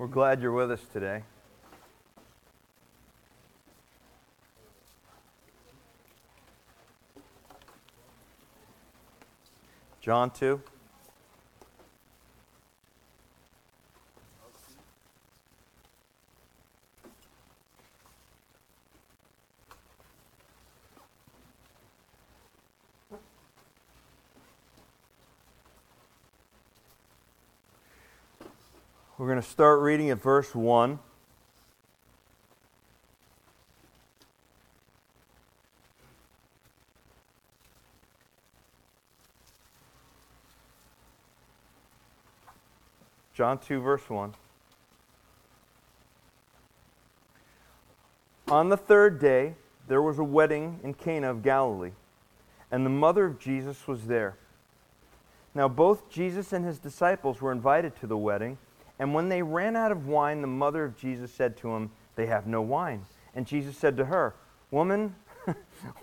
We're glad you're with us today. John 2. Start reading at verse 1. John 2, verse 1. On the third day, there was a wedding in Cana of Galilee, and the mother of Jesus was there. Now, both Jesus and his disciples were invited to the wedding. And when they ran out of wine, the mother of Jesus said to him, They have no wine. And Jesus said to her, Woman,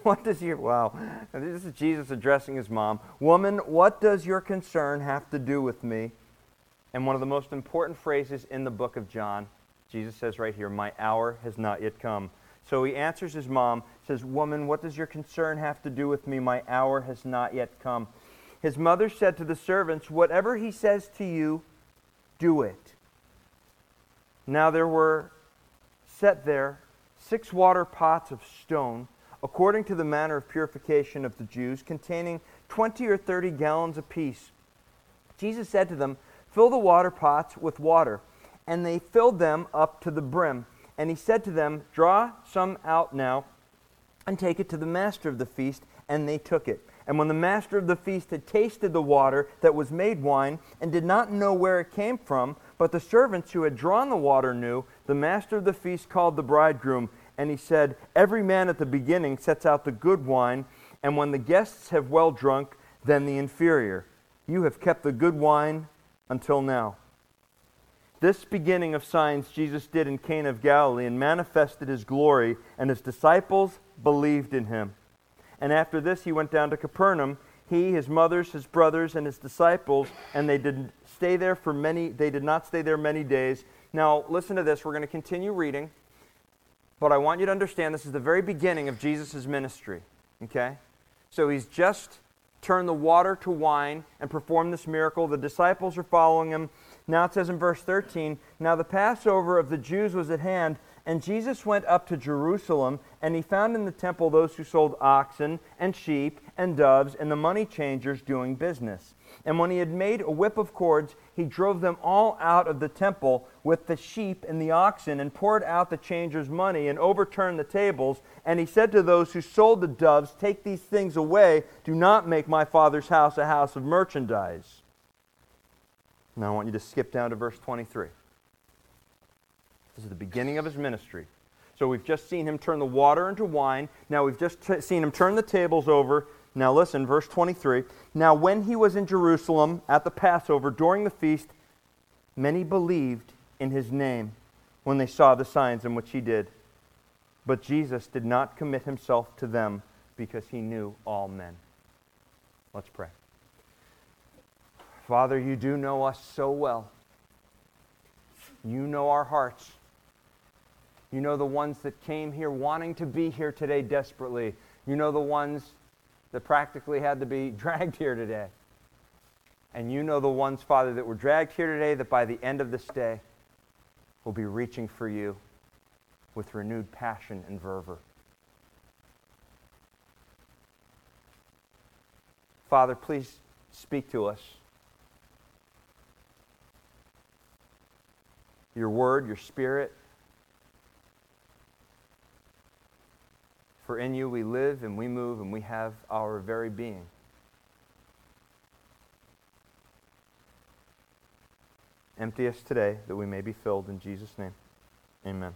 what does your, wow, this is Jesus addressing his mom. Woman, what does your concern have to do with me? And one of the most important phrases in the book of John, Jesus says right here, My hour has not yet come. So he answers his mom, says, Woman, what does your concern have to do with me? My hour has not yet come. His mother said to the servants, Whatever he says to you, do it. Now there were set there six water pots of stone, according to the manner of purification of the Jews, containing twenty or thirty gallons apiece. Jesus said to them, Fill the water pots with water. And they filled them up to the brim. And he said to them, Draw some out now and take it to the master of the feast. And they took it. And when the master of the feast had tasted the water that was made wine, and did not know where it came from, but the servants who had drawn the water knew, the master of the feast called the bridegroom, and he said, Every man at the beginning sets out the good wine, and when the guests have well drunk, then the inferior. You have kept the good wine until now. This beginning of signs Jesus did in Cana of Galilee and manifested his glory, and his disciples believed in him. And after this, he went down to Capernaum, he, his mothers, his brothers, and his disciples, and they did stay there for many, they did not stay there many days. Now, listen to this. We're going to continue reading, but I want you to understand this is the very beginning of Jesus' ministry. Okay? So he's just turned the water to wine and performed this miracle. The disciples are following him. Now it says in verse 13 Now the Passover of the Jews was at hand, and Jesus went up to Jerusalem, and he found in the temple those who sold oxen and sheep and doves and the money changers doing business. And when he had made a whip of cords, he drove them all out of the temple with the sheep and the oxen, and poured out the changers' money, and overturned the tables. And he said to those who sold the doves, Take these things away. Do not make my father's house a house of merchandise. Now I want you to skip down to verse 23. This is the beginning of his ministry. So we've just seen him turn the water into wine. Now we've just t- seen him turn the tables over. Now listen, verse 23. Now when he was in Jerusalem at the Passover during the feast, many believed in his name when they saw the signs in which he did. But Jesus did not commit himself to them because he knew all men. Let's pray. Father, you do know us so well. You know our hearts. You know the ones that came here wanting to be here today desperately. You know the ones that practically had to be dragged here today. And you know the ones, Father, that were dragged here today that by the end of this day will be reaching for you with renewed passion and fervor. Father, please speak to us. Your word, your spirit, For in you we live and we move and we have our very being. Empty us today that we may be filled in Jesus' name. Amen.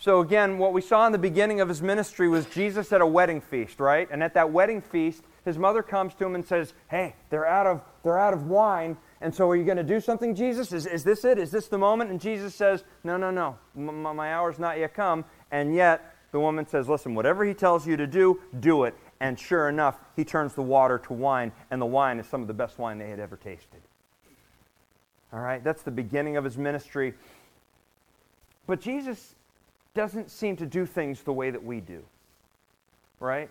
So, again, what we saw in the beginning of his ministry was Jesus at a wedding feast, right? And at that wedding feast, his mother comes to him and says, Hey, they're out of, they're out of wine. And so, are you going to do something, Jesus? Is, is this it? Is this the moment? And Jesus says, No, no, no. M- my hour's not yet come. And yet, the woman says, Listen, whatever he tells you to do, do it. And sure enough, he turns the water to wine, and the wine is some of the best wine they had ever tasted. All right, that's the beginning of his ministry. But Jesus doesn't seem to do things the way that we do. Right?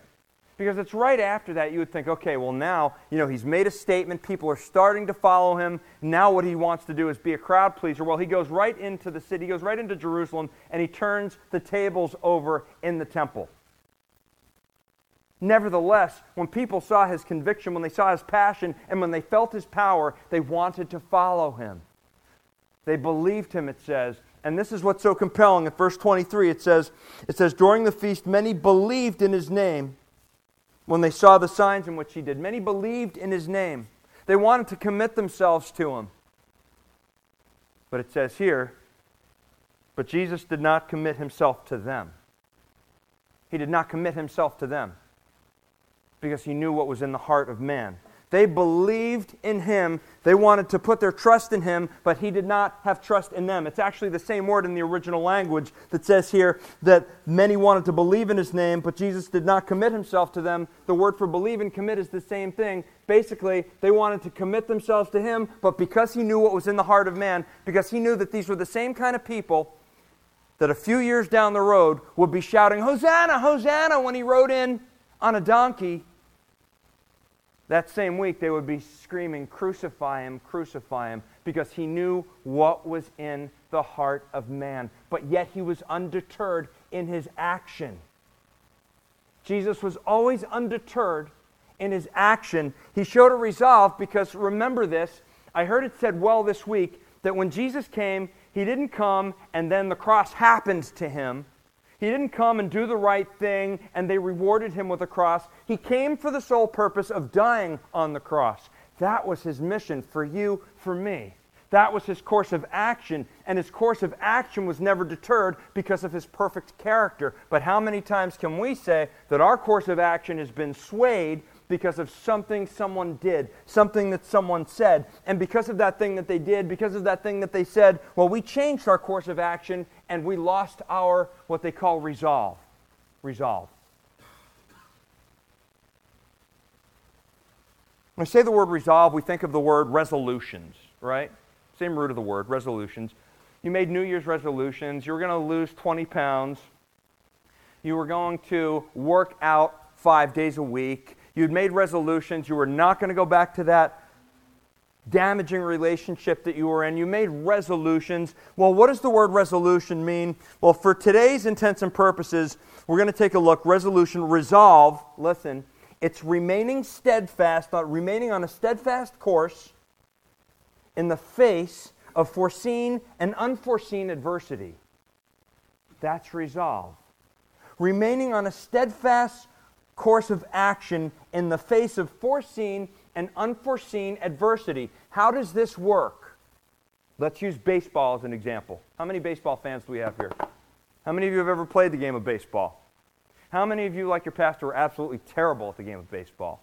Because it's right after that you would think, okay, well, now, you know, he's made a statement. People are starting to follow him. Now, what he wants to do is be a crowd pleaser. Well, he goes right into the city, he goes right into Jerusalem, and he turns the tables over in the temple. Nevertheless, when people saw his conviction, when they saw his passion, and when they felt his power, they wanted to follow him. They believed him, it says. And this is what's so compelling. In verse 23, it says, it says, During the feast, many believed in his name when they saw the signs in which he did. Many believed in his name. They wanted to commit themselves to him. But it says here, but Jesus did not commit himself to them. He did not commit himself to them because he knew what was in the heart of man. They believed in him. They wanted to put their trust in him, but he did not have trust in them. It's actually the same word in the original language that says here that many wanted to believe in his name, but Jesus did not commit himself to them. The word for believe and commit is the same thing. Basically, they wanted to commit themselves to him, but because he knew what was in the heart of man, because he knew that these were the same kind of people that a few years down the road would be shouting, Hosanna, Hosanna, when he rode in on a donkey that same week, they would be screaming, Crucify him, crucify him, because he knew what was in the heart of man. But yet he was undeterred in his action. Jesus was always undeterred in his action. He showed a resolve because remember this, I heard it said well this week that when Jesus came, he didn't come and then the cross happened to him. He didn't come and do the right thing and they rewarded him with a cross. He came for the sole purpose of dying on the cross. That was his mission for you, for me. That was his course of action, and his course of action was never deterred because of his perfect character. But how many times can we say that our course of action has been swayed because of something someone did, something that someone said. And because of that thing that they did, because of that thing that they said, well, we changed our course of action and we lost our, what they call resolve. Resolve. When I say the word resolve, we think of the word resolutions, right? Same root of the word, resolutions. You made New Year's resolutions. You were going to lose 20 pounds. You were going to work out five days a week. You'd made resolutions. You were not going to go back to that damaging relationship that you were in. You made resolutions. Well, what does the word resolution mean? Well, for today's intents and purposes, we're going to take a look. Resolution, resolve, listen, it's remaining steadfast, not remaining on a steadfast course in the face of foreseen and unforeseen adversity. That's resolve. Remaining on a steadfast course of action in the face of foreseen and unforeseen adversity. How does this work? Let's use baseball as an example. How many baseball fans do we have here? How many of you have ever played the game of baseball? How many of you, like your pastor, were absolutely terrible at the game of baseball?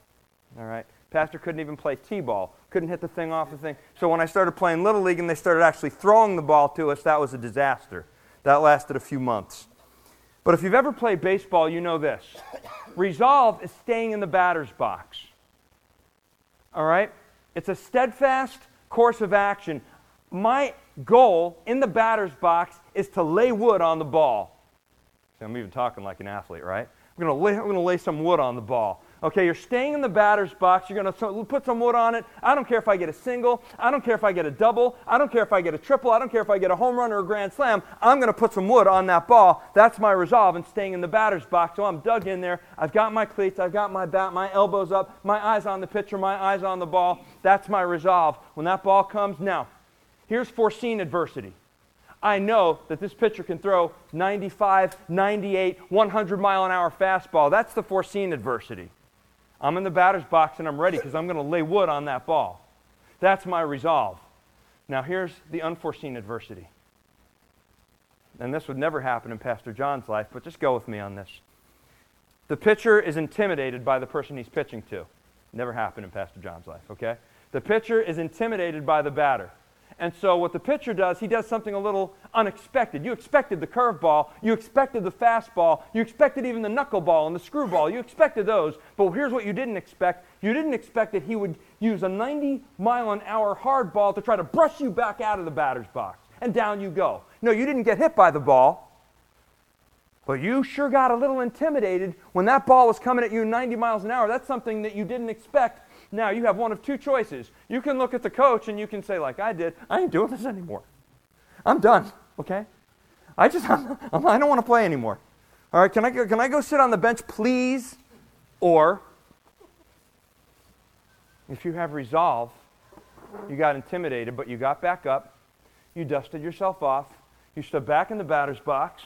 All right. Pastor couldn't even play T-ball, couldn't hit the thing off the thing. So when I started playing Little League and they started actually throwing the ball to us, that was a disaster. That lasted a few months. But if you've ever played baseball, you know this. Resolve is staying in the batter's box. All right? It's a steadfast course of action. My goal in the batter's box is to lay wood on the ball. See, I'm even talking like an athlete, right? I'm going to lay, I'm going to lay some wood on the ball. Okay, you're staying in the batter's box. You're going to put some wood on it. I don't care if I get a single. I don't care if I get a double. I don't care if I get a triple. I don't care if I get a home run or a grand slam. I'm going to put some wood on that ball. That's my resolve in staying in the batter's box. So I'm dug in there. I've got my cleats. I've got my bat, my elbows up, my eyes on the pitcher, my eyes on the ball. That's my resolve. When that ball comes, now, here's foreseen adversity. I know that this pitcher can throw 95, 98, 100 mile an hour fastball. That's the foreseen adversity. I'm in the batter's box and I'm ready because I'm going to lay wood on that ball. That's my resolve. Now, here's the unforeseen adversity. And this would never happen in Pastor John's life, but just go with me on this. The pitcher is intimidated by the person he's pitching to. Never happened in Pastor John's life, okay? The pitcher is intimidated by the batter. And so what the pitcher does, he does something a little unexpected. You expected the curveball, you expected the fastball, you expected even the knuckleball and the screwball. You expected those. But here's what you didn't expect. You didn't expect that he would use a 90 mile an hour hard ball to try to brush you back out of the batter's box. And down you go. No, you didn't get hit by the ball. But you sure got a little intimidated when that ball was coming at you 90 miles an hour. That's something that you didn't expect. Now you have one of two choices. You can look at the coach and you can say, like I did, I ain't doing this anymore. I'm done, okay? I just, I'm, I'm, I don't want to play anymore. All right, can I, can I go sit on the bench, please? Or, if you have resolve, you got intimidated, but you got back up, you dusted yourself off, you stood back in the batter's box,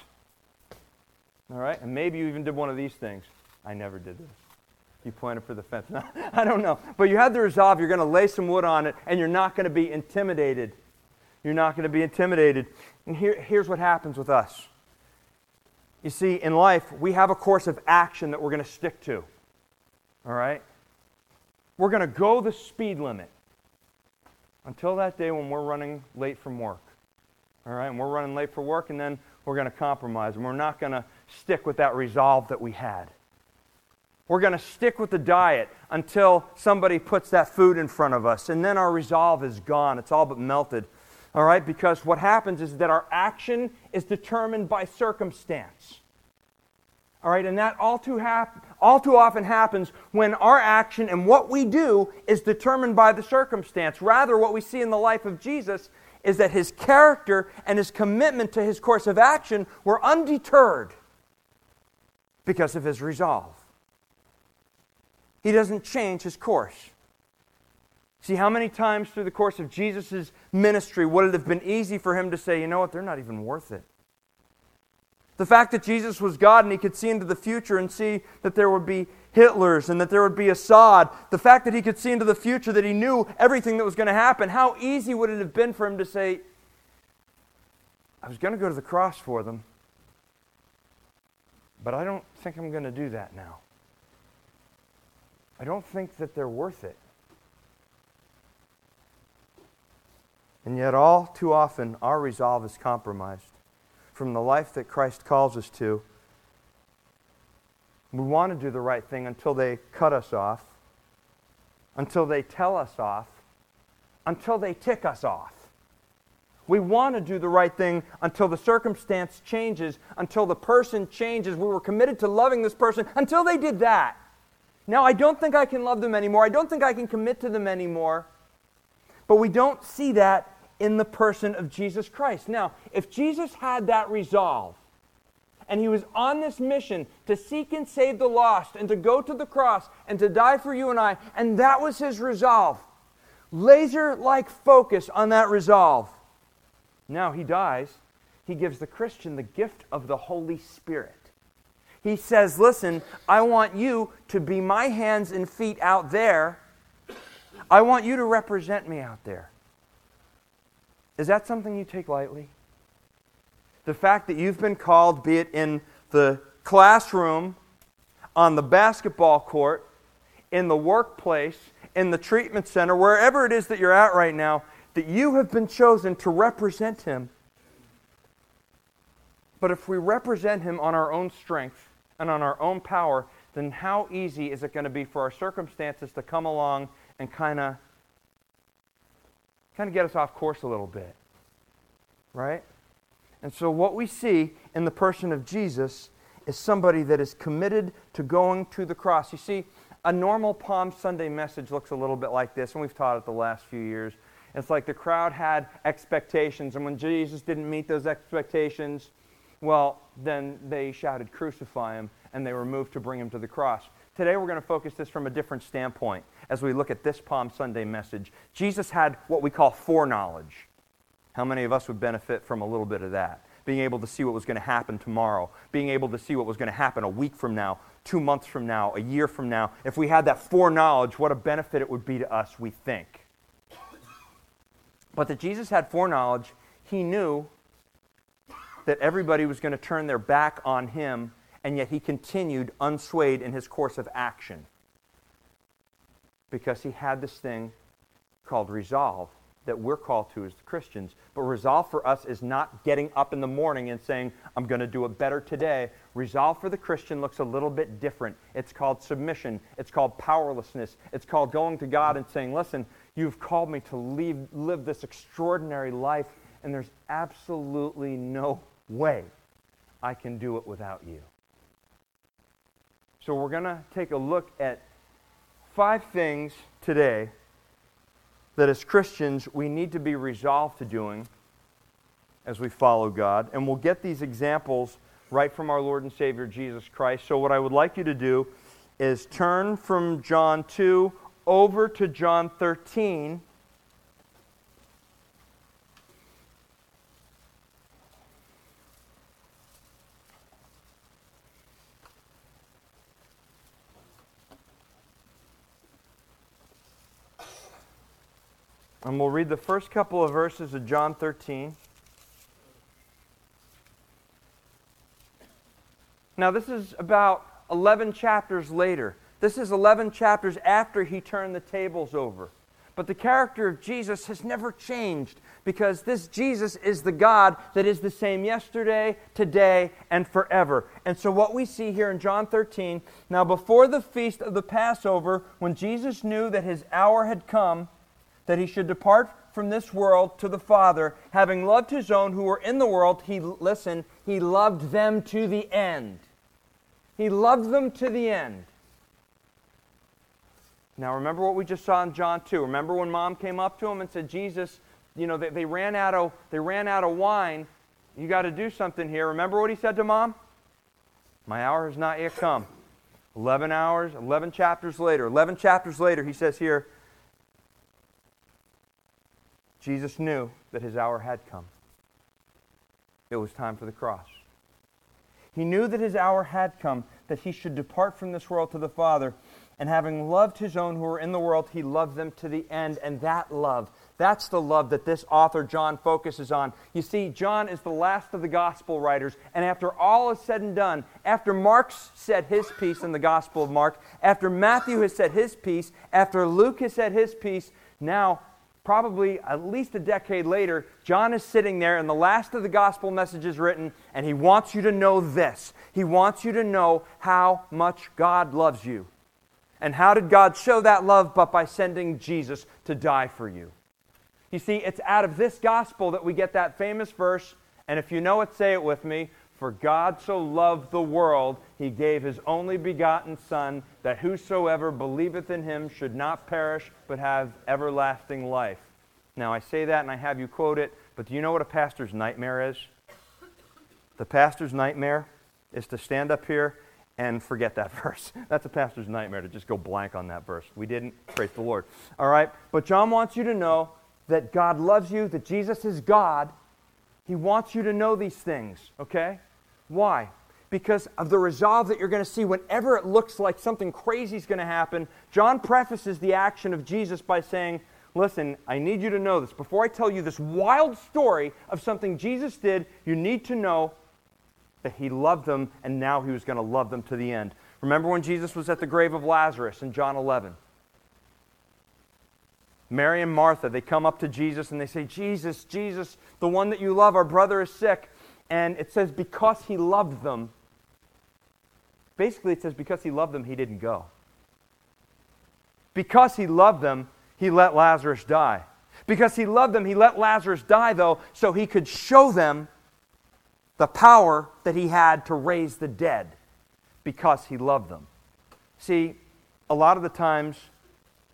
all right? And maybe you even did one of these things. I never did this. You pointed for the fence. No, I don't know. But you had the resolve, you're going to lay some wood on it, and you're not going to be intimidated. You're not going to be intimidated. And here, here's what happens with us. You see, in life, we have a course of action that we're going to stick to. All right? We're going to go the speed limit until that day when we're running late from work. All right? And we're running late for work, and then we're going to compromise, and we're not going to stick with that resolve that we had. We're going to stick with the diet until somebody puts that food in front of us, and then our resolve is gone. It's all but melted. All right? Because what happens is that our action is determined by circumstance. All right? And that all too, hap- all too often happens when our action and what we do is determined by the circumstance. Rather, what we see in the life of Jesus is that his character and his commitment to his course of action were undeterred because of his resolve. He doesn't change his course. See, how many times through the course of Jesus' ministry would it have been easy for him to say, you know what, they're not even worth it? The fact that Jesus was God and he could see into the future and see that there would be Hitlers and that there would be Assad, the fact that he could see into the future, that he knew everything that was going to happen, how easy would it have been for him to say, I was going to go to the cross for them, but I don't think I'm going to do that now. I don't think that they're worth it. And yet, all too often, our resolve is compromised from the life that Christ calls us to. We want to do the right thing until they cut us off, until they tell us off, until they tick us off. We want to do the right thing until the circumstance changes, until the person changes. We were committed to loving this person until they did that. Now, I don't think I can love them anymore. I don't think I can commit to them anymore. But we don't see that in the person of Jesus Christ. Now, if Jesus had that resolve, and he was on this mission to seek and save the lost, and to go to the cross, and to die for you and I, and that was his resolve. Laser like focus on that resolve. Now he dies. He gives the Christian the gift of the Holy Spirit. He says, Listen, I want you to be my hands and feet out there. I want you to represent me out there. Is that something you take lightly? The fact that you've been called, be it in the classroom, on the basketball court, in the workplace, in the treatment center, wherever it is that you're at right now, that you have been chosen to represent Him. But if we represent Him on our own strength, and on our own power, then how easy is it going to be for our circumstances to come along and kind of kind of get us off course a little bit? Right? And so what we see in the person of Jesus is somebody that is committed to going to the cross. You see, a normal Palm Sunday message looks a little bit like this, and we've taught it the last few years. It's like the crowd had expectations, and when Jesus didn't meet those expectations, well, then they shouted, Crucify him, and they were moved to bring him to the cross. Today, we're going to focus this from a different standpoint as we look at this Palm Sunday message. Jesus had what we call foreknowledge. How many of us would benefit from a little bit of that? Being able to see what was going to happen tomorrow, being able to see what was going to happen a week from now, two months from now, a year from now. If we had that foreknowledge, what a benefit it would be to us, we think. But that Jesus had foreknowledge, he knew that everybody was going to turn their back on him, and yet he continued unswayed in his course of action because he had this thing called resolve that we're called to as Christians. But resolve for us is not getting up in the morning and saying, I'm going to do it better today. Resolve for the Christian looks a little bit different. It's called submission, it's called powerlessness, it's called going to God and saying, Listen, you've called me to leave, live this extraordinary life, and there's absolutely no way I can do it without you. So we're going to take a look at five things today that as Christians we need to be resolved to doing as we follow God. And we'll get these examples right from our Lord and Savior Jesus Christ. So, what I would like you to do is turn from John 2 over to John 13. And we'll read the first couple of verses of John 13. Now, this is about 11 chapters later. This is 11 chapters after he turned the tables over. But the character of Jesus has never changed because this Jesus is the God that is the same yesterday, today, and forever. And so, what we see here in John 13 now, before the feast of the Passover, when Jesus knew that his hour had come, that he should depart from this world to the Father, having loved his own who were in the world, he, listen, he loved them to the end. He loved them to the end. Now, remember what we just saw in John 2. Remember when mom came up to him and said, Jesus, you know, they, they, ran, out of, they ran out of wine. You got to do something here. Remember what he said to mom? My hour has not yet come. 11 hours, 11 chapters later. 11 chapters later, he says here, Jesus knew that his hour had come. It was time for the cross. He knew that his hour had come, that he should depart from this world to the Father. And having loved his own who were in the world, he loved them to the end. And that love, that's the love that this author, John, focuses on. You see, John is the last of the gospel writers. And after all is said and done, after Mark's said his piece in the Gospel of Mark, after Matthew has said his piece, after Luke has said his piece, now probably at least a decade later, John is sitting there and the last of the gospel message is written, and he wants you to know this. He wants you to know how much God loves you. And how did God show that love? But by sending Jesus to die for you. You see, it's out of this gospel that we get that famous verse, and if you know it, say it with me. For God so loved the world, he gave his only begotten Son, that whosoever believeth in him should not perish, but have everlasting life. Now, I say that and I have you quote it, but do you know what a pastor's nightmare is? The pastor's nightmare is to stand up here and forget that verse. That's a pastor's nightmare to just go blank on that verse. We didn't. Praise the Lord. All right? But John wants you to know that God loves you, that Jesus is God. He wants you to know these things, okay? Why? Because of the resolve that you're going to see whenever it looks like something crazy is going to happen. John prefaces the action of Jesus by saying, Listen, I need you to know this. Before I tell you this wild story of something Jesus did, you need to know that he loved them and now he was going to love them to the end. Remember when Jesus was at the grave of Lazarus in John 11? Mary and Martha, they come up to Jesus and they say, Jesus, Jesus, the one that you love, our brother is sick. And it says, because he loved them. Basically, it says, because he loved them, he didn't go. Because he loved them, he let Lazarus die. Because he loved them, he let Lazarus die, though, so he could show them the power that he had to raise the dead because he loved them. See, a lot of the times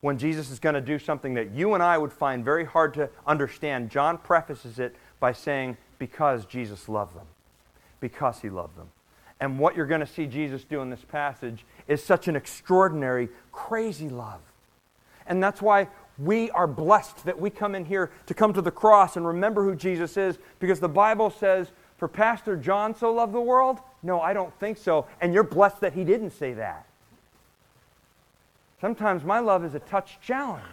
when Jesus is going to do something that you and I would find very hard to understand, John prefaces it by saying, because Jesus loved them. Because he loved them. And what you're going to see Jesus do in this passage is such an extraordinary, crazy love. And that's why we are blessed that we come in here to come to the cross and remember who Jesus is, because the Bible says, for Pastor John so loved the world? No, I don't think so. And you're blessed that he didn't say that. Sometimes my love is a touch challenge.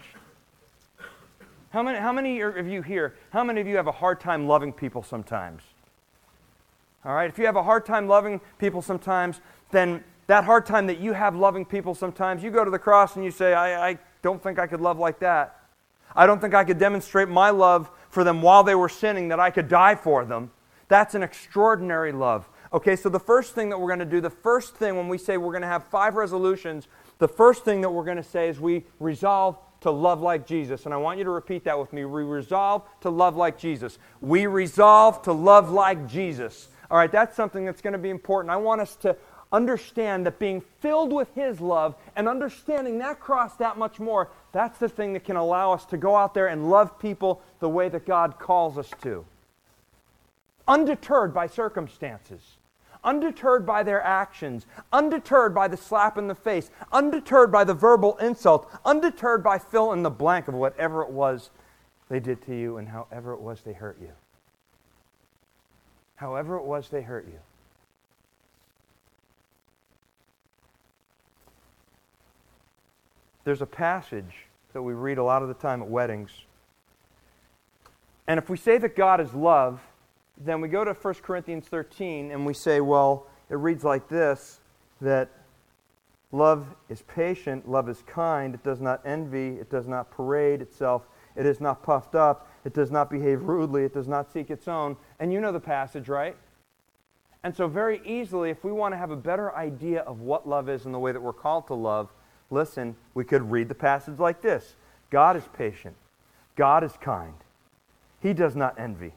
How many, how many of you here, how many of you have a hard time loving people sometimes? All right, if you have a hard time loving people sometimes, then that hard time that you have loving people sometimes, you go to the cross and you say, I, I don't think I could love like that. I don't think I could demonstrate my love for them while they were sinning that I could die for them. That's an extraordinary love. Okay, so the first thing that we're going to do, the first thing when we say we're going to have five resolutions, the first thing that we're going to say is we resolve to love like Jesus. And I want you to repeat that with me. We resolve to love like Jesus. We resolve to love like Jesus. All right, that's something that's going to be important. I want us to understand that being filled with His love and understanding that cross that much more, that's the thing that can allow us to go out there and love people the way that God calls us to. Undeterred by circumstances undeterred by their actions, undeterred by the slap in the face, undeterred by the verbal insult, undeterred by fill in the blank of whatever it was they did to you and however it was they hurt you. However it was they hurt you. There's a passage that we read a lot of the time at weddings. And if we say that God is love, then we go to 1 Corinthians 13 and we say, well, it reads like this that love is patient, love is kind, it does not envy, it does not parade itself, it is not puffed up, it does not behave rudely, it does not seek its own. And you know the passage, right? And so, very easily, if we want to have a better idea of what love is and the way that we're called to love, listen, we could read the passage like this God is patient, God is kind, He does not envy.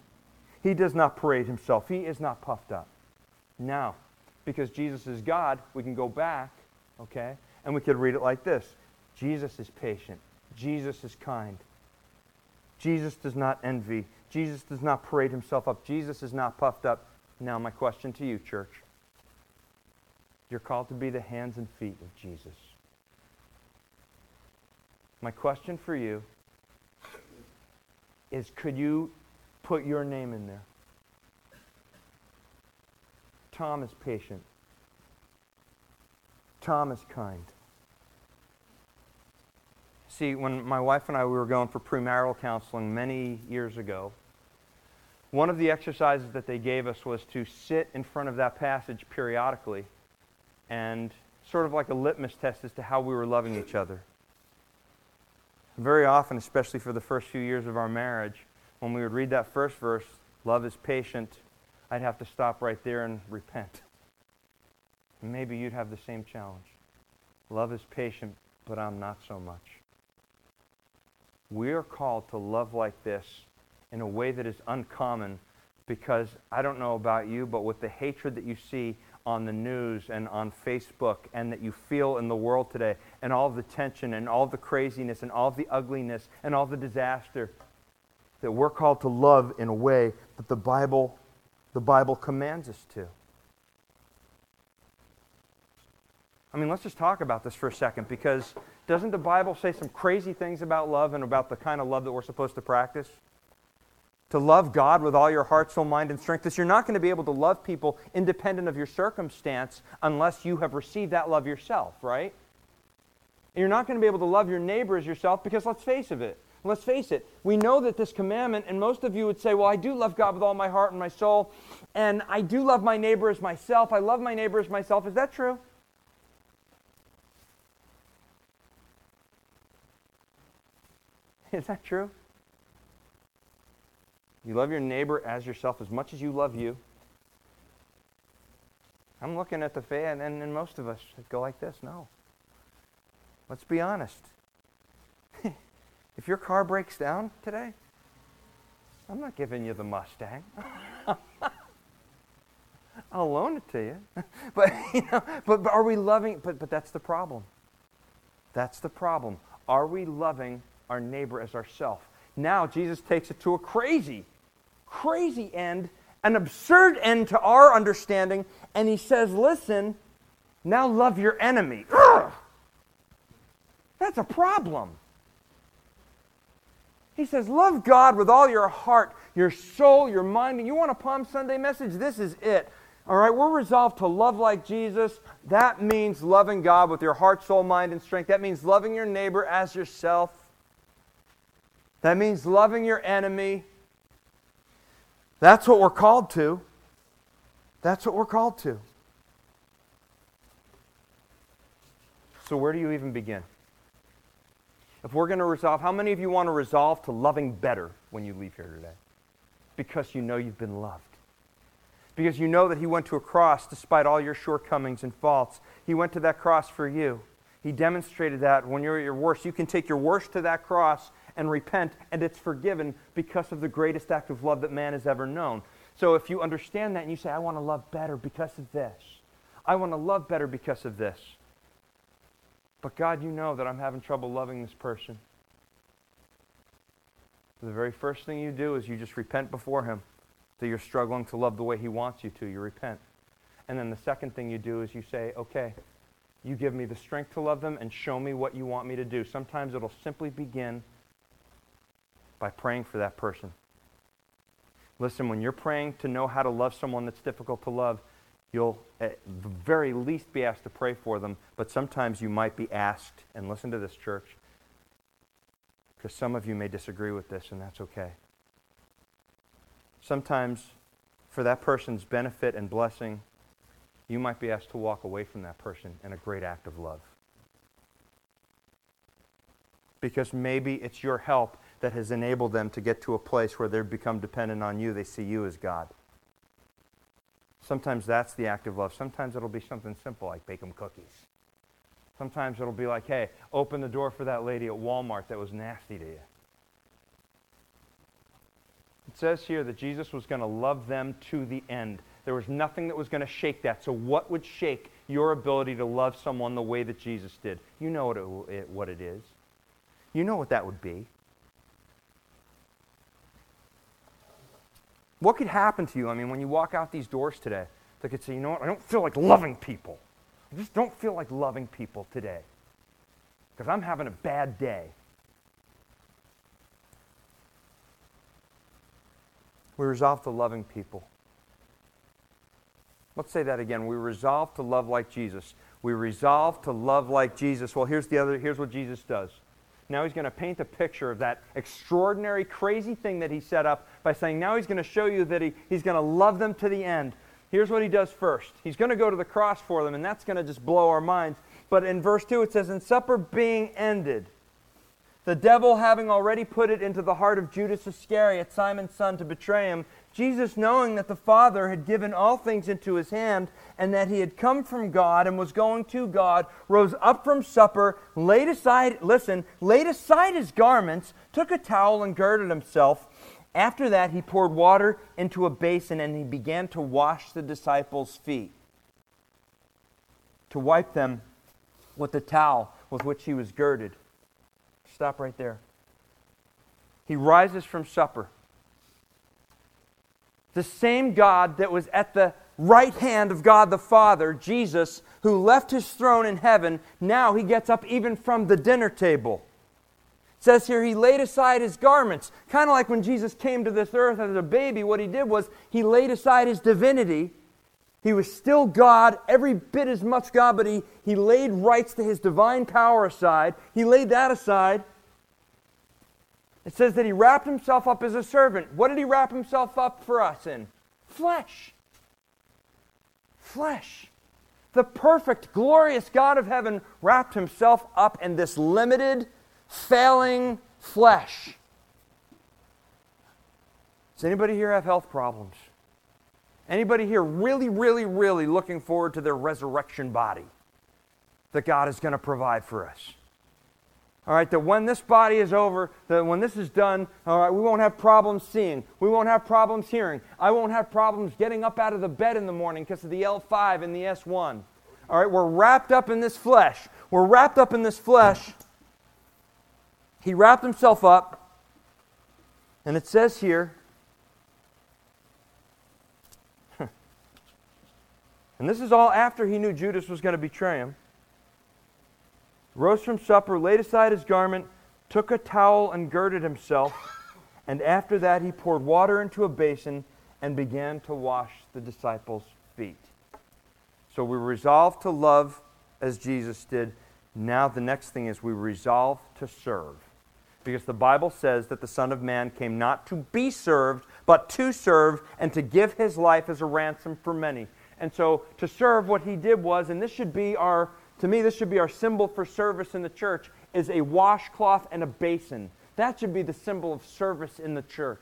He does not parade himself. He is not puffed up. Now, because Jesus is God, we can go back, okay, and we could read it like this Jesus is patient. Jesus is kind. Jesus does not envy. Jesus does not parade himself up. Jesus is not puffed up. Now, my question to you, church. You're called to be the hands and feet of Jesus. My question for you is could you put your name in there. Tom is patient. Tom is kind. See, when my wife and I we were going for premarital counseling many years ago, one of the exercises that they gave us was to sit in front of that passage periodically and sort of like a litmus test as to how we were loving each other. Very often, especially for the first few years of our marriage, when we would read that first verse, love is patient, I'd have to stop right there and repent. maybe you'd have the same challenge. Love is patient, but I'm not so much. We are called to love like this in a way that is uncommon because I don't know about you, but with the hatred that you see on the news and on Facebook and that you feel in the world today, and all the tension and all the craziness and all the ugliness and all the disaster, that we're called to love in a way that the Bible, the Bible commands us to. I mean, let's just talk about this for a second because doesn't the Bible say some crazy things about love and about the kind of love that we're supposed to practice? To love God with all your heart, soul, mind, and strength. This, you're not going to be able to love people independent of your circumstance unless you have received that love yourself, right? And you're not going to be able to love your neighbor as yourself because let's face it, Let's face it, we know that this commandment, and most of you would say, Well, I do love God with all my heart and my soul, and I do love my neighbor as myself. I love my neighbor as myself. Is that true? Is that true? You love your neighbor as yourself as much as you love you. I'm looking at the fan, and, and most of us go like this. No. Let's be honest. If your car breaks down today, I'm not giving you the Mustang. I'll loan it to you. but, you know, but, but are we loving? But, but that's the problem. That's the problem. Are we loving our neighbor as ourself? Now, Jesus takes it to a crazy, crazy end, an absurd end to our understanding, and he says, listen, now love your enemy. Ugh! That's a problem. He says, Love God with all your heart, your soul, your mind. And you want a Palm Sunday message? This is it. All right, we're resolved to love like Jesus. That means loving God with your heart, soul, mind, and strength. That means loving your neighbor as yourself. That means loving your enemy. That's what we're called to. That's what we're called to. So, where do you even begin? If we're going to resolve, how many of you want to resolve to loving better when you leave here today? Because you know you've been loved. Because you know that He went to a cross despite all your shortcomings and faults. He went to that cross for you. He demonstrated that when you're at your worst, you can take your worst to that cross and repent, and it's forgiven because of the greatest act of love that man has ever known. So if you understand that and you say, I want to love better because of this, I want to love better because of this. But God, you know that I'm having trouble loving this person. The very first thing you do is you just repent before Him that you're struggling to love the way He wants you to. You repent. And then the second thing you do is you say, okay, you give me the strength to love them and show me what you want me to do. Sometimes it'll simply begin by praying for that person. Listen, when you're praying to know how to love someone that's difficult to love, you'll at the very least be asked to pray for them, but sometimes you might be asked, and listen to this, church, because some of you may disagree with this, and that's okay. Sometimes, for that person's benefit and blessing, you might be asked to walk away from that person in a great act of love. Because maybe it's your help that has enabled them to get to a place where they've become dependent on you. They see you as God. Sometimes that's the act of love. Sometimes it'll be something simple like bake them cookies. Sometimes it'll be like, hey, open the door for that lady at Walmart that was nasty to you. It says here that Jesus was going to love them to the end. There was nothing that was going to shake that. So, what would shake your ability to love someone the way that Jesus did? You know what it, what it is. You know what that would be. What could happen to you? I mean, when you walk out these doors today, they could say, you know what? I don't feel like loving people. I just don't feel like loving people today because I'm having a bad day. We resolve to loving people. Let's say that again. We resolve to love like Jesus. We resolve to love like Jesus. Well, here's the other here's what Jesus does. Now he's going to paint a picture of that extraordinary, crazy thing that he set up by saying, now he's going to show you that he, he's going to love them to the end. Here's what he does first. He's going to go to the cross for them, and that's going to just blow our minds. But in verse 2, it says, And supper being ended, the devil having already put it into the heart of Judas Iscariot, Simon's son, to betray him, Jesus, knowing that the Father had given all things into his hand, and that he had come from God and was going to God, rose up from supper, laid aside, listen, laid aside his garments, took a towel and girded himself. After that, he poured water into a basin and he began to wash the disciples' feet, to wipe them with the towel with which he was girded. Stop right there. He rises from supper the same God that was at the right hand of God the Father, Jesus, who left his throne in heaven, now he gets up even from the dinner table. It says here he laid aside his garments. Kind of like when Jesus came to this earth as a baby, what he did was he laid aside his divinity. He was still God, every bit as much God, but he, he laid rights to his divine power aside. He laid that aside it says that he wrapped himself up as a servant. What did he wrap himself up for us in? Flesh. Flesh. The perfect, glorious God of heaven wrapped himself up in this limited, failing flesh. Does anybody here have health problems? Anybody here really, really, really looking forward to their resurrection body that God is going to provide for us? All right, that when this body is over, that when this is done, all right, we won't have problems seeing. We won't have problems hearing. I won't have problems getting up out of the bed in the morning because of the L5 and the S1. All right, we're wrapped up in this flesh. We're wrapped up in this flesh. He wrapped himself up, and it says here, and this is all after he knew Judas was going to betray him rose from supper, laid aside his garment, took a towel and girded himself, and after that he poured water into a basin and began to wash the disciples' feet. So we resolve to love as Jesus did. Now the next thing is we resolve to serve. Because the Bible says that the Son of Man came not to be served, but to serve and to give his life as a ransom for many. And so to serve, what he did was, and this should be our to me, this should be our symbol for service in the church. is a washcloth and a basin. That should be the symbol of service in the church.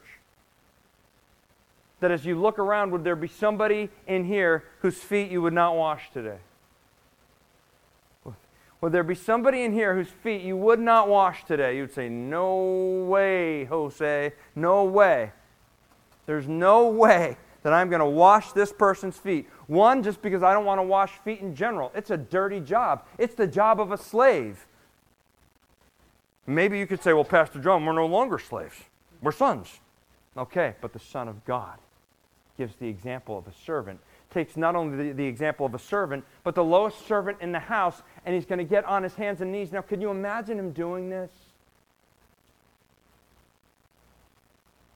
That as you look around, would there be somebody in here whose feet you would not wash today? Would there be somebody in here whose feet you would not wash today? You'd say, No way, Jose. No way. There's no way that I'm going to wash this person's feet. One, just because I don't want to wash feet in general. It's a dirty job, it's the job of a slave. Maybe you could say, Well, Pastor John, we're no longer slaves, we're sons. Okay, but the Son of God gives the example of a servant takes not only the, the, example of a servant, but the lowest servant in the house, and he's going to get on his hands and knees. Now, can you imagine him doing this?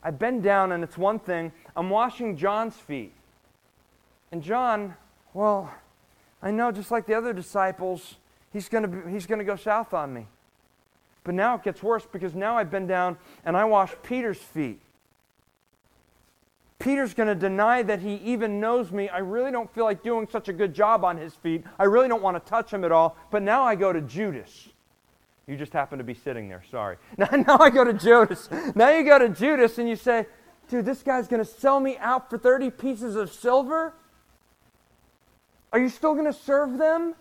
I bend down, and it's one thing. I'm washing John's feet. And John, well, I know just like the other disciples, he's going he's to go south on me. But now it gets worse because now I bend down and I wash Peter's feet. Peter's going to deny that he even knows me. I really don't feel like doing such a good job on his feet. I really don't want to touch him at all. But now I go to Judas. You just happen to be sitting there, sorry. Now, now I go to Judas. Now you go to Judas and you say, dude, this guy's going to sell me out for 30 pieces of silver? Are you still going to serve them?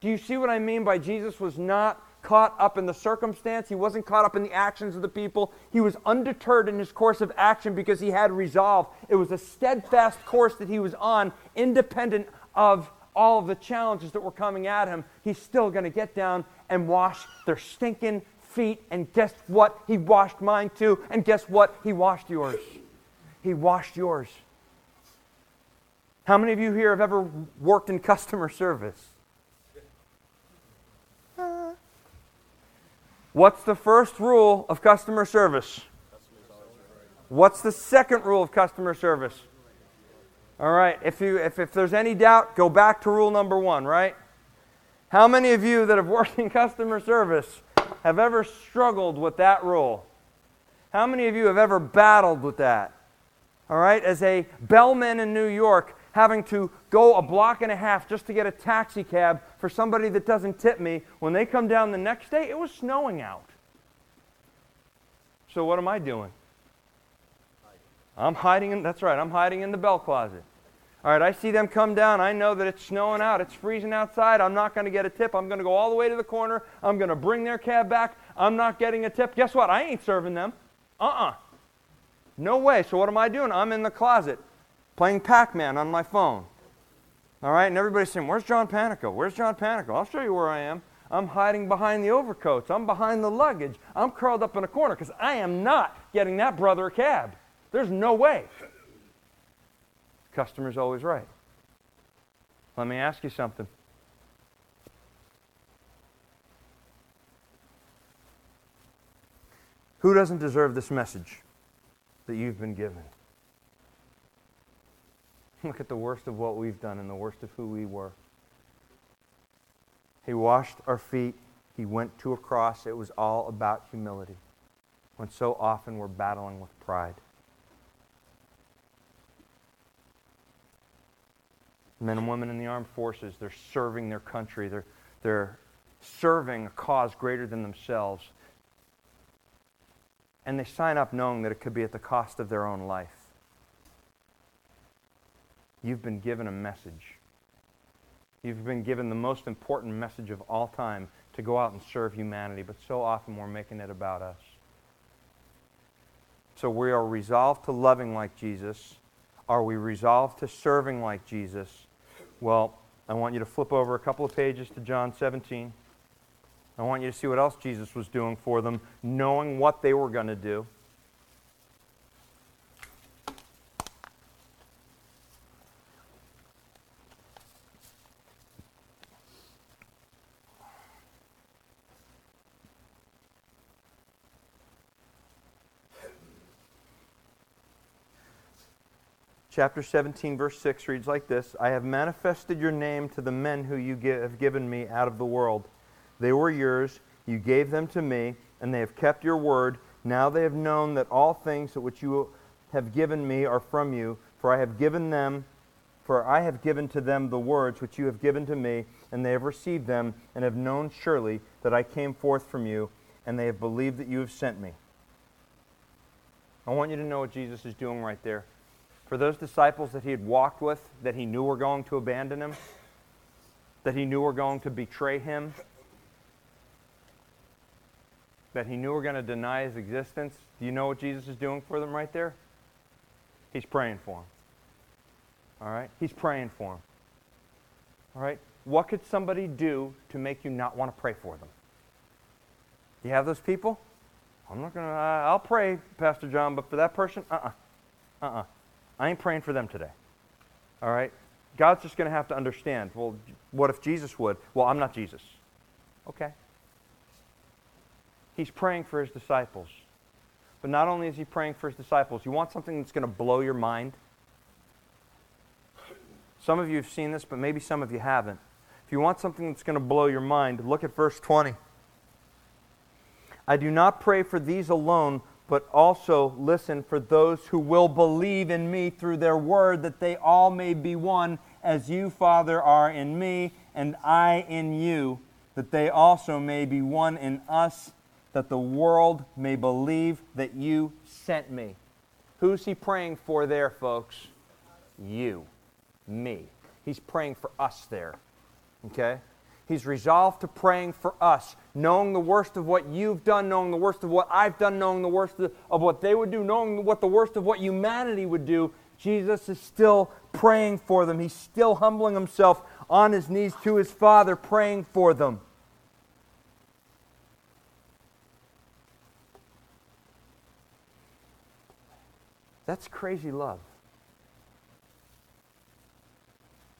Do you see what I mean by Jesus was not caught up in the circumstance. He wasn't caught up in the actions of the people. He was undeterred in his course of action because he had resolve. It was a steadfast course that he was on, independent of all of the challenges that were coming at him. He's still going to get down and wash their stinking feet. And guess what? He washed mine too. And guess what? He washed yours. He washed yours. How many of you here have ever worked in customer service? What's the first rule of customer service? What's the second rule of customer service? All right, if, you, if, if there's any doubt, go back to rule number one, right? How many of you that have worked in customer service have ever struggled with that rule? How many of you have ever battled with that? All right, as a bellman in New York, having to go a block and a half just to get a taxi cab for somebody that doesn't tip me. When they come down the next day, it was snowing out. So what am I doing? I'm hiding in, that's right, I'm hiding in the bell closet. All right, I see them come down. I know that it's snowing out. It's freezing outside. I'm not going to get a tip. I'm going to go all the way to the corner. I'm going to bring their cab back. I'm not getting a tip. Guess what? I ain't serving them. Uh uh-uh. uh No way. So what am I doing? I'm in the closet playing Pac Man on my phone. All right, and everybody's saying, Where's John Panico? Where's John Panico? I'll show you where I am. I'm hiding behind the overcoats. I'm behind the luggage. I'm curled up in a corner because I am not getting that brother a cab. There's no way. Customer's always right. Let me ask you something. Who doesn't deserve this message that you've been given? Look at the worst of what we've done and the worst of who we were. He washed our feet. He went to a cross. It was all about humility. When so often we're battling with pride. Men and women in the armed forces, they're serving their country. They're, they're serving a cause greater than themselves. And they sign up knowing that it could be at the cost of their own life. You've been given a message. You've been given the most important message of all time to go out and serve humanity, but so often we're making it about us. So we are resolved to loving like Jesus. Are we resolved to serving like Jesus? Well, I want you to flip over a couple of pages to John 17. I want you to see what else Jesus was doing for them, knowing what they were going to do. Chapter 17, verse 6 reads like this I have manifested your name to the men who you have given me out of the world. They were yours, you gave them to me, and they have kept your word. Now they have known that all things which you have given me are from you, for I have given them For I have given to them the words which you have given to me, and they have received them, and have known surely that I came forth from you, and they have believed that you have sent me. I want you to know what Jesus is doing right there. For those disciples that he had walked with, that he knew were going to abandon him, that he knew were going to betray him, that he knew were going to deny his existence, do you know what Jesus is doing for them right there? He's praying for them. All right? He's praying for them. All right? What could somebody do to make you not want to pray for them? Do you have those people? I'm not going to, I'll pray, Pastor John, but for that person, uh uh-uh. uh. Uh-uh. I ain't praying for them today. All right? God's just going to have to understand. Well, what if Jesus would? Well, I'm not Jesus. Okay. He's praying for his disciples. But not only is he praying for his disciples, you want something that's going to blow your mind? Some of you have seen this, but maybe some of you haven't. If you want something that's going to blow your mind, look at verse 20. I do not pray for these alone, but also listen for those who will believe in me through their word, that they all may be one, as you, Father, are in me, and I in you, that they also may be one in us, that the world may believe that you sent me. Who's he praying for there, folks? You me. He's praying for us there. Okay? He's resolved to praying for us, knowing the worst of what you've done, knowing the worst of what I've done, knowing the worst of what they would do, knowing what the worst of what humanity would do. Jesus is still praying for them. He's still humbling himself on his knees to his Father, praying for them. That's crazy love.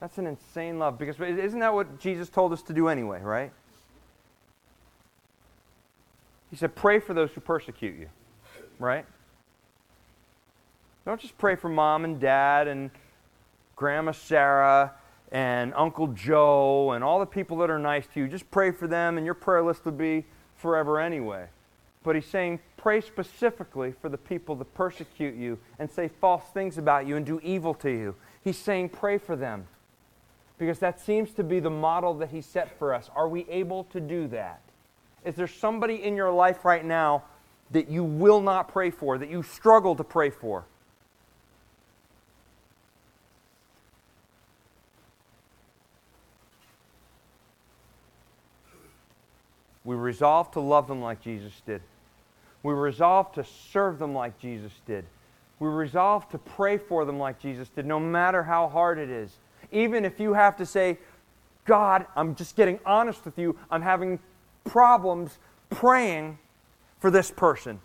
That's an insane love because isn't that what Jesus told us to do anyway, right? He said, pray for those who persecute you, right? Don't just pray for mom and dad and grandma Sarah and Uncle Joe and all the people that are nice to you. Just pray for them, and your prayer list would be forever anyway. But he's saying, pray specifically for the people that persecute you and say false things about you and do evil to you. He's saying, pray for them because that seems to be the model that He set for us. Are we able to do that? Is there somebody in your life right now that you will not pray for, that you struggle to pray for? We resolve to love them like Jesus did. We resolve to serve them like Jesus did. We resolve to pray for them like Jesus did, no matter how hard it is even if you have to say, God, I'm just getting honest with you, I'm having problems praying for this person.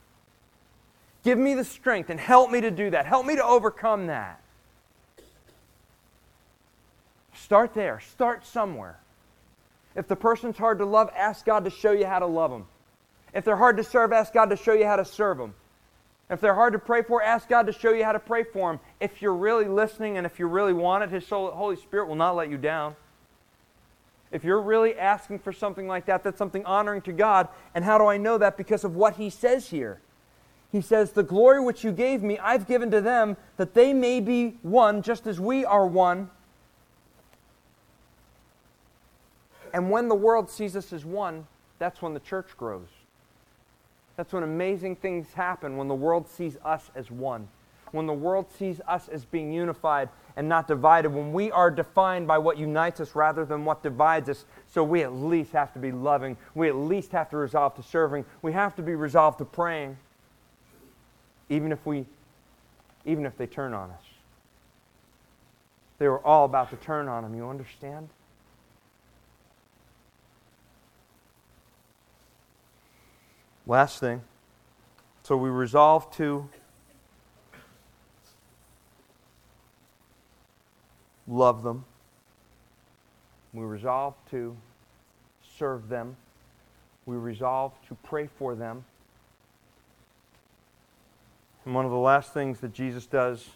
Give me the strength and help me to do that. Help me to overcome that. Start there. Start somewhere. If the person's hard to love, ask God to show you how to love them. If they're hard to serve, ask God to show you how to serve them. If they're hard to pray for, ask God to show you how to pray for them. If you're really listening and if you really want it, His Holy Spirit will not let you down. If you're really asking for something like that, that's something honoring to God. And how do I know that? Because of what He says here. He says, The glory which you gave me, I've given to them, that they may be one, just as we are one. And when the world sees us as one, that's when the church grows. That's when amazing things happen when the world sees us as one. When the world sees us as being unified and not divided. When we are defined by what unites us rather than what divides us. So we at least have to be loving. We at least have to resolve to serving. We have to be resolved to praying. Even if we even if they turn on us. They were all about to turn on him, you understand? Last thing. So we resolve to love them. We resolve to serve them. We resolve to pray for them. And one of the last things that Jesus does,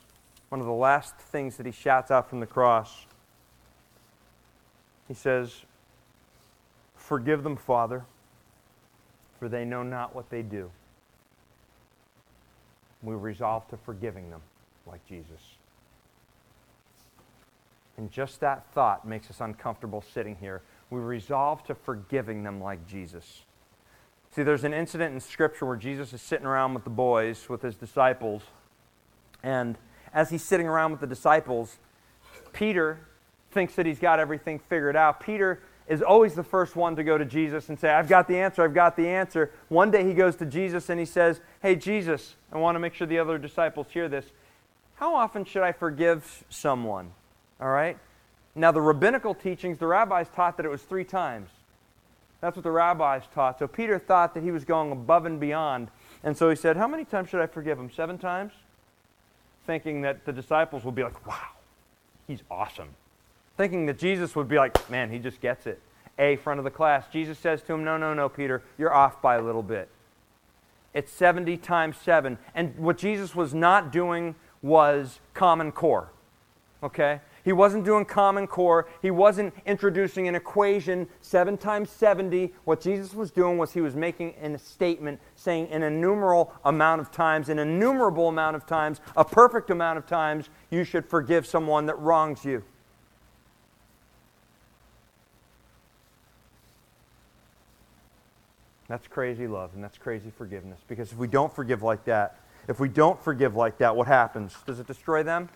one of the last things that he shouts out from the cross, he says, Forgive them, Father for they know not what they do. We resolve to forgiving them like Jesus. And just that thought makes us uncomfortable sitting here. We resolve to forgiving them like Jesus. See, there's an incident in Scripture where Jesus is sitting around with the boys, with his disciples. And as he's sitting around with the disciples, Peter thinks that he's got everything figured out. Peter is always the first one to go to Jesus and say, I've got the answer, I've got the answer. One day he goes to Jesus and he says, Hey, Jesus, I want to make sure the other disciples hear this. How often should I forgive someone? All right? Now, the rabbinical teachings, the rabbis taught that it was three times. That's what the rabbis taught. So Peter thought that he was going above and beyond. And so he said, How many times should I forgive him? Seven times? Thinking that the disciples will be like, Wow, he's awesome. Thinking that Jesus would be like, Man, he just gets it. A, front of the class. Jesus says to him, No, no, no, Peter, you're off by a little bit. It's 70 times 7. And what Jesus was not doing was common core. Okay? He wasn't doing Common Core. He wasn't introducing an equation 7 times 70. What Jesus was doing was he was making a statement saying an innumerable amount of times, an innumerable amount of times, a perfect amount of times, you should forgive someone that wrongs you. That's crazy love and that's crazy forgiveness. Because if we don't forgive like that, if we don't forgive like that, what happens? Does it destroy them?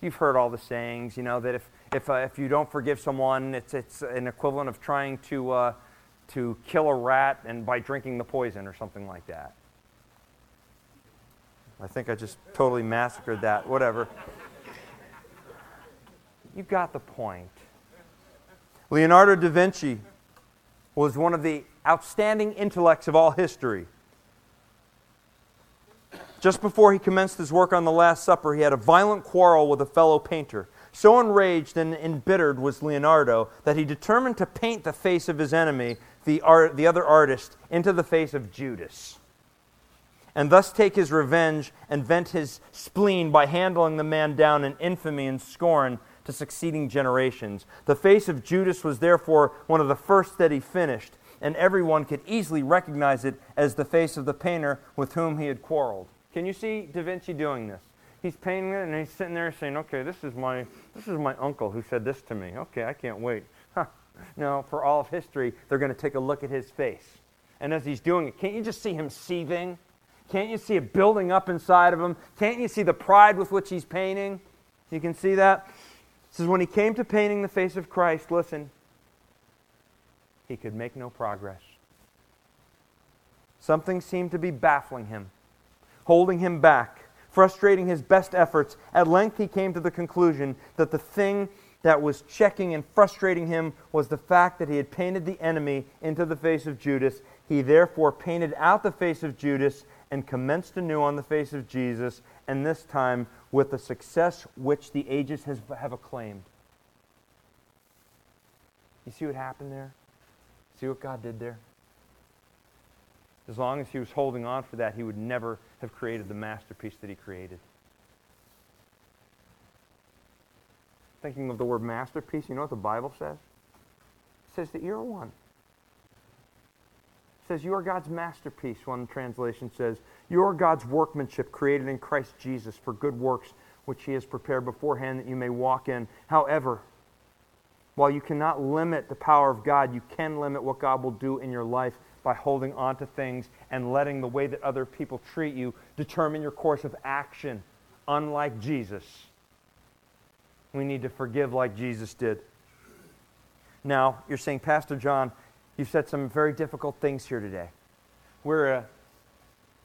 You've heard all the sayings, you know, that if, if, uh, if you don't forgive someone, it's, it's an equivalent of trying to, uh, to kill a rat and by drinking the poison or something like that. I think I just totally massacred that. Whatever. You got the point. Leonardo da Vinci was one of the outstanding intellects of all history. Just before he commenced his work on the Last Supper, he had a violent quarrel with a fellow painter. So enraged and embittered was Leonardo that he determined to paint the face of his enemy, the, art, the other artist, into the face of Judas. And thus take his revenge and vent his spleen by handling the man down in infamy and scorn to succeeding generations. The face of Judas was therefore one of the first that he finished, and everyone could easily recognize it as the face of the painter with whom he had quarreled. Can you see Da Vinci doing this? He's painting it and he's sitting there saying, okay, this is my, this is my uncle who said this to me. Okay, I can't wait. Huh. Now, for all of history, they're going to take a look at his face. And as he's doing it, can't you just see him seething? Can't you see it building up inside of him? Can't you see the pride with which he's painting? You can see that? It says, when he came to painting the face of Christ, listen, he could make no progress. Something seemed to be baffling him holding him back, frustrating his best efforts. At length, he came to the conclusion that the thing that was checking and frustrating him was the fact that he had painted the enemy into the face of Judas. He therefore painted out the face of Judas and commenced anew on the face of Jesus, and this time with the success which the ages has, have acclaimed. You see what happened there? See what God did there? As long as he was holding on for that, he would never have created the masterpiece that he created. Thinking of the word masterpiece, you know what the Bible says? It says that you're one. It says you are God's masterpiece, one translation says. You are God's workmanship created in Christ Jesus for good works which he has prepared beforehand that you may walk in. However, while you cannot limit the power of God, you can limit what God will do in your life by holding on to things and letting the way that other people treat you determine your course of action, unlike Jesus. We need to forgive like Jesus did. Now, you're saying, Pastor John, you've said some very difficult things here today. We're a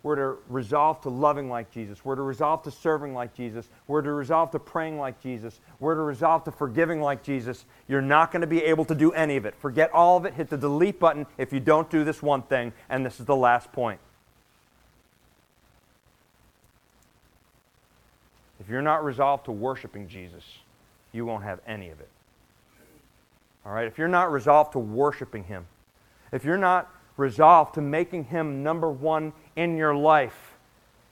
we're to resolve to loving like Jesus. We're to resolve to serving like Jesus. We're to resolve to praying like Jesus. We're to resolve to forgiving like Jesus. You're not going to be able to do any of it. Forget all of it. Hit the delete button if you don't do this one thing. And this is the last point. If you're not resolved to worshiping Jesus, you won't have any of it. All right? If you're not resolved to worshiping Him, if you're not resolved to making Him number one in your life.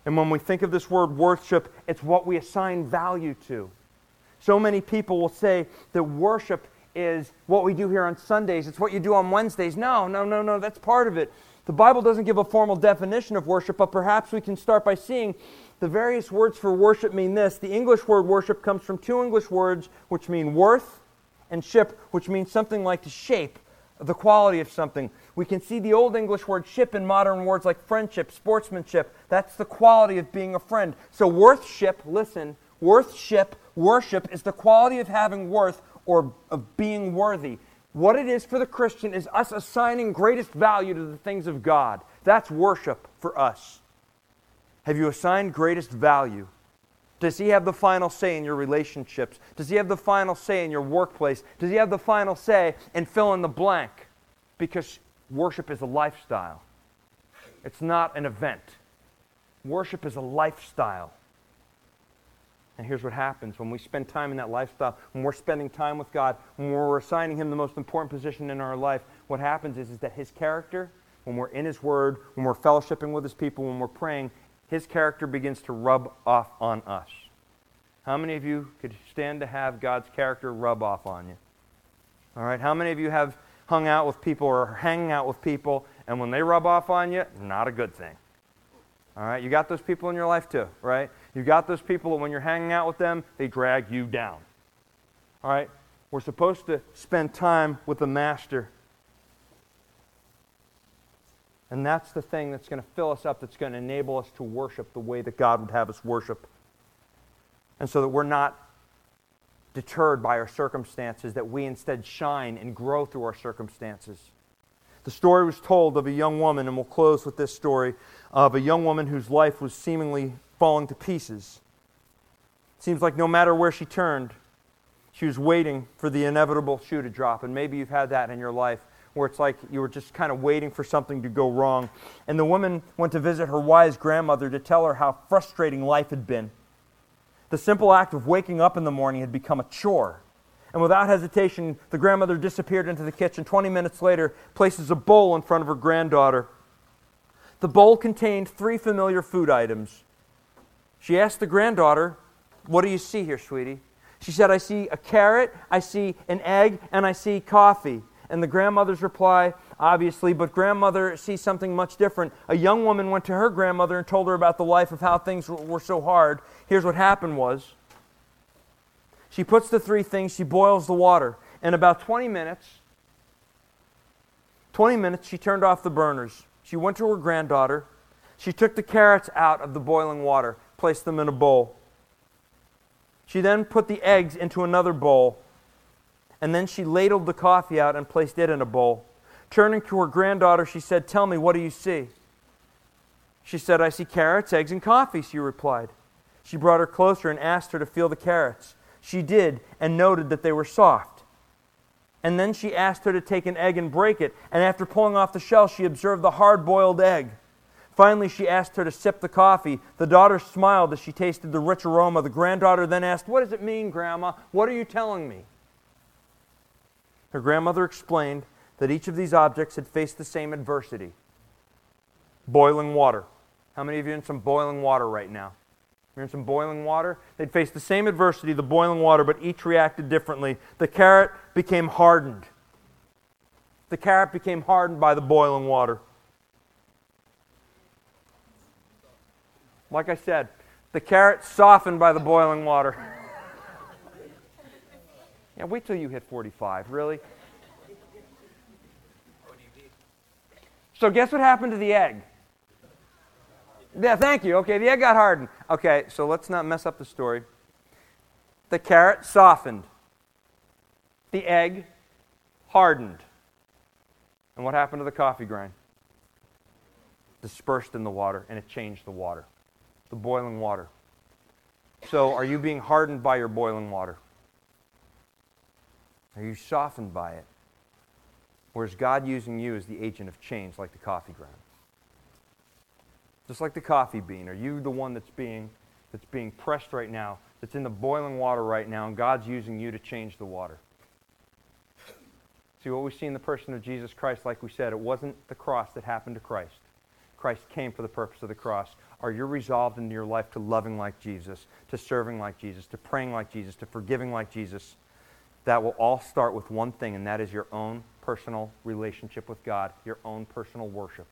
And when we think of this word worship, it's what we assign value to. So many people will say that worship is what we do here on Sundays, it's what you do on Wednesdays. No, no, no, no, that's part of it. The Bible doesn't give a formal definition of worship, but perhaps we can start by seeing the various words for worship mean this. The English word worship comes from two English words which mean worth and ship, which means something like to shape, the quality of something. We can see the Old English word ship in modern words like friendship, sportsmanship. That's the quality of being a friend. So, worthship, listen, worthship, worship is the quality of having worth or of being worthy. What it is for the Christian is us assigning greatest value to the things of God. That's worship for us. Have you assigned greatest value? Does he have the final say in your relationships? Does he have the final say in your workplace? Does he have the final say in fill in the blank? Because worship is a lifestyle, it's not an event. Worship is a lifestyle. And here's what happens when we spend time in that lifestyle, when we're spending time with God, when we're assigning Him the most important position in our life, what happens is, is that His character, when we're in His Word, when we're fellowshipping with His people, when we're praying, His character begins to rub off on us. How many of you could stand to have God's character rub off on you? All right, how many of you have hung out with people or hanging out with people, and when they rub off on you, not a good thing? All right, you got those people in your life too, right? You got those people that when you're hanging out with them, they drag you down. All right, we're supposed to spend time with the Master. And that's the thing that's going to fill us up, that's going to enable us to worship the way that God would have us worship. And so that we're not deterred by our circumstances, that we instead shine and grow through our circumstances. The story was told of a young woman, and we'll close with this story of a young woman whose life was seemingly falling to pieces. It seems like no matter where she turned, she was waiting for the inevitable shoe to drop. And maybe you've had that in your life where it's like you were just kind of waiting for something to go wrong. And the woman went to visit her wise grandmother to tell her how frustrating life had been. The simple act of waking up in the morning had become a chore. And without hesitation, the grandmother disappeared into the kitchen. 20 minutes later, places a bowl in front of her granddaughter. The bowl contained three familiar food items. She asked the granddaughter, What do you see here, sweetie? She said, I see a carrot, I see an egg, and I see coffee. And the grandmother's reply, obviously, but grandmother sees something much different. A young woman went to her grandmother and told her about the life of how things were so hard. Here's what happened was she puts the three things, she boils the water. In about 20 minutes, 20 minutes, she turned off the burners. She went to her granddaughter. She took the carrots out of the boiling water, placed them in a bowl. She then put the eggs into another bowl. And then she ladled the coffee out and placed it in a bowl. Turning to her granddaughter, she said, Tell me, what do you see? She said, I see carrots, eggs, and coffee, she replied. She brought her closer and asked her to feel the carrots. She did and noted that they were soft. And then she asked her to take an egg and break it, and after pulling off the shell, she observed the hard boiled egg. Finally, she asked her to sip the coffee. The daughter smiled as she tasted the rich aroma. The granddaughter then asked, What does it mean, Grandma? What are you telling me? Her grandmother explained that each of these objects had faced the same adversity boiling water. How many of you in some boiling water right now? You're in some boiling water. They'd face the same adversity, the boiling water, but each reacted differently. The carrot became hardened. The carrot became hardened by the boiling water. Like I said, the carrot softened by the boiling water. yeah, wait till you hit 45, really? So, guess what happened to the egg? Yeah, thank you. Okay, the egg got hardened. Okay, so let's not mess up the story. The carrot softened. The egg hardened. And what happened to the coffee grind? Dispersed in the water, and it changed the water. The boiling water. So, are you being hardened by your boiling water? Are you softened by it? Is God using you as the agent of change, like the coffee grind? Just like the coffee bean, are you the one that's being, that's being pressed right now, that's in the boiling water right now, and God's using you to change the water? See, what we see in the person of Jesus Christ, like we said, it wasn't the cross that happened to Christ. Christ came for the purpose of the cross. Are you resolved in your life to loving like Jesus, to serving like Jesus, to praying like Jesus, to forgiving like Jesus? That will all start with one thing, and that is your own personal relationship with God, your own personal worship.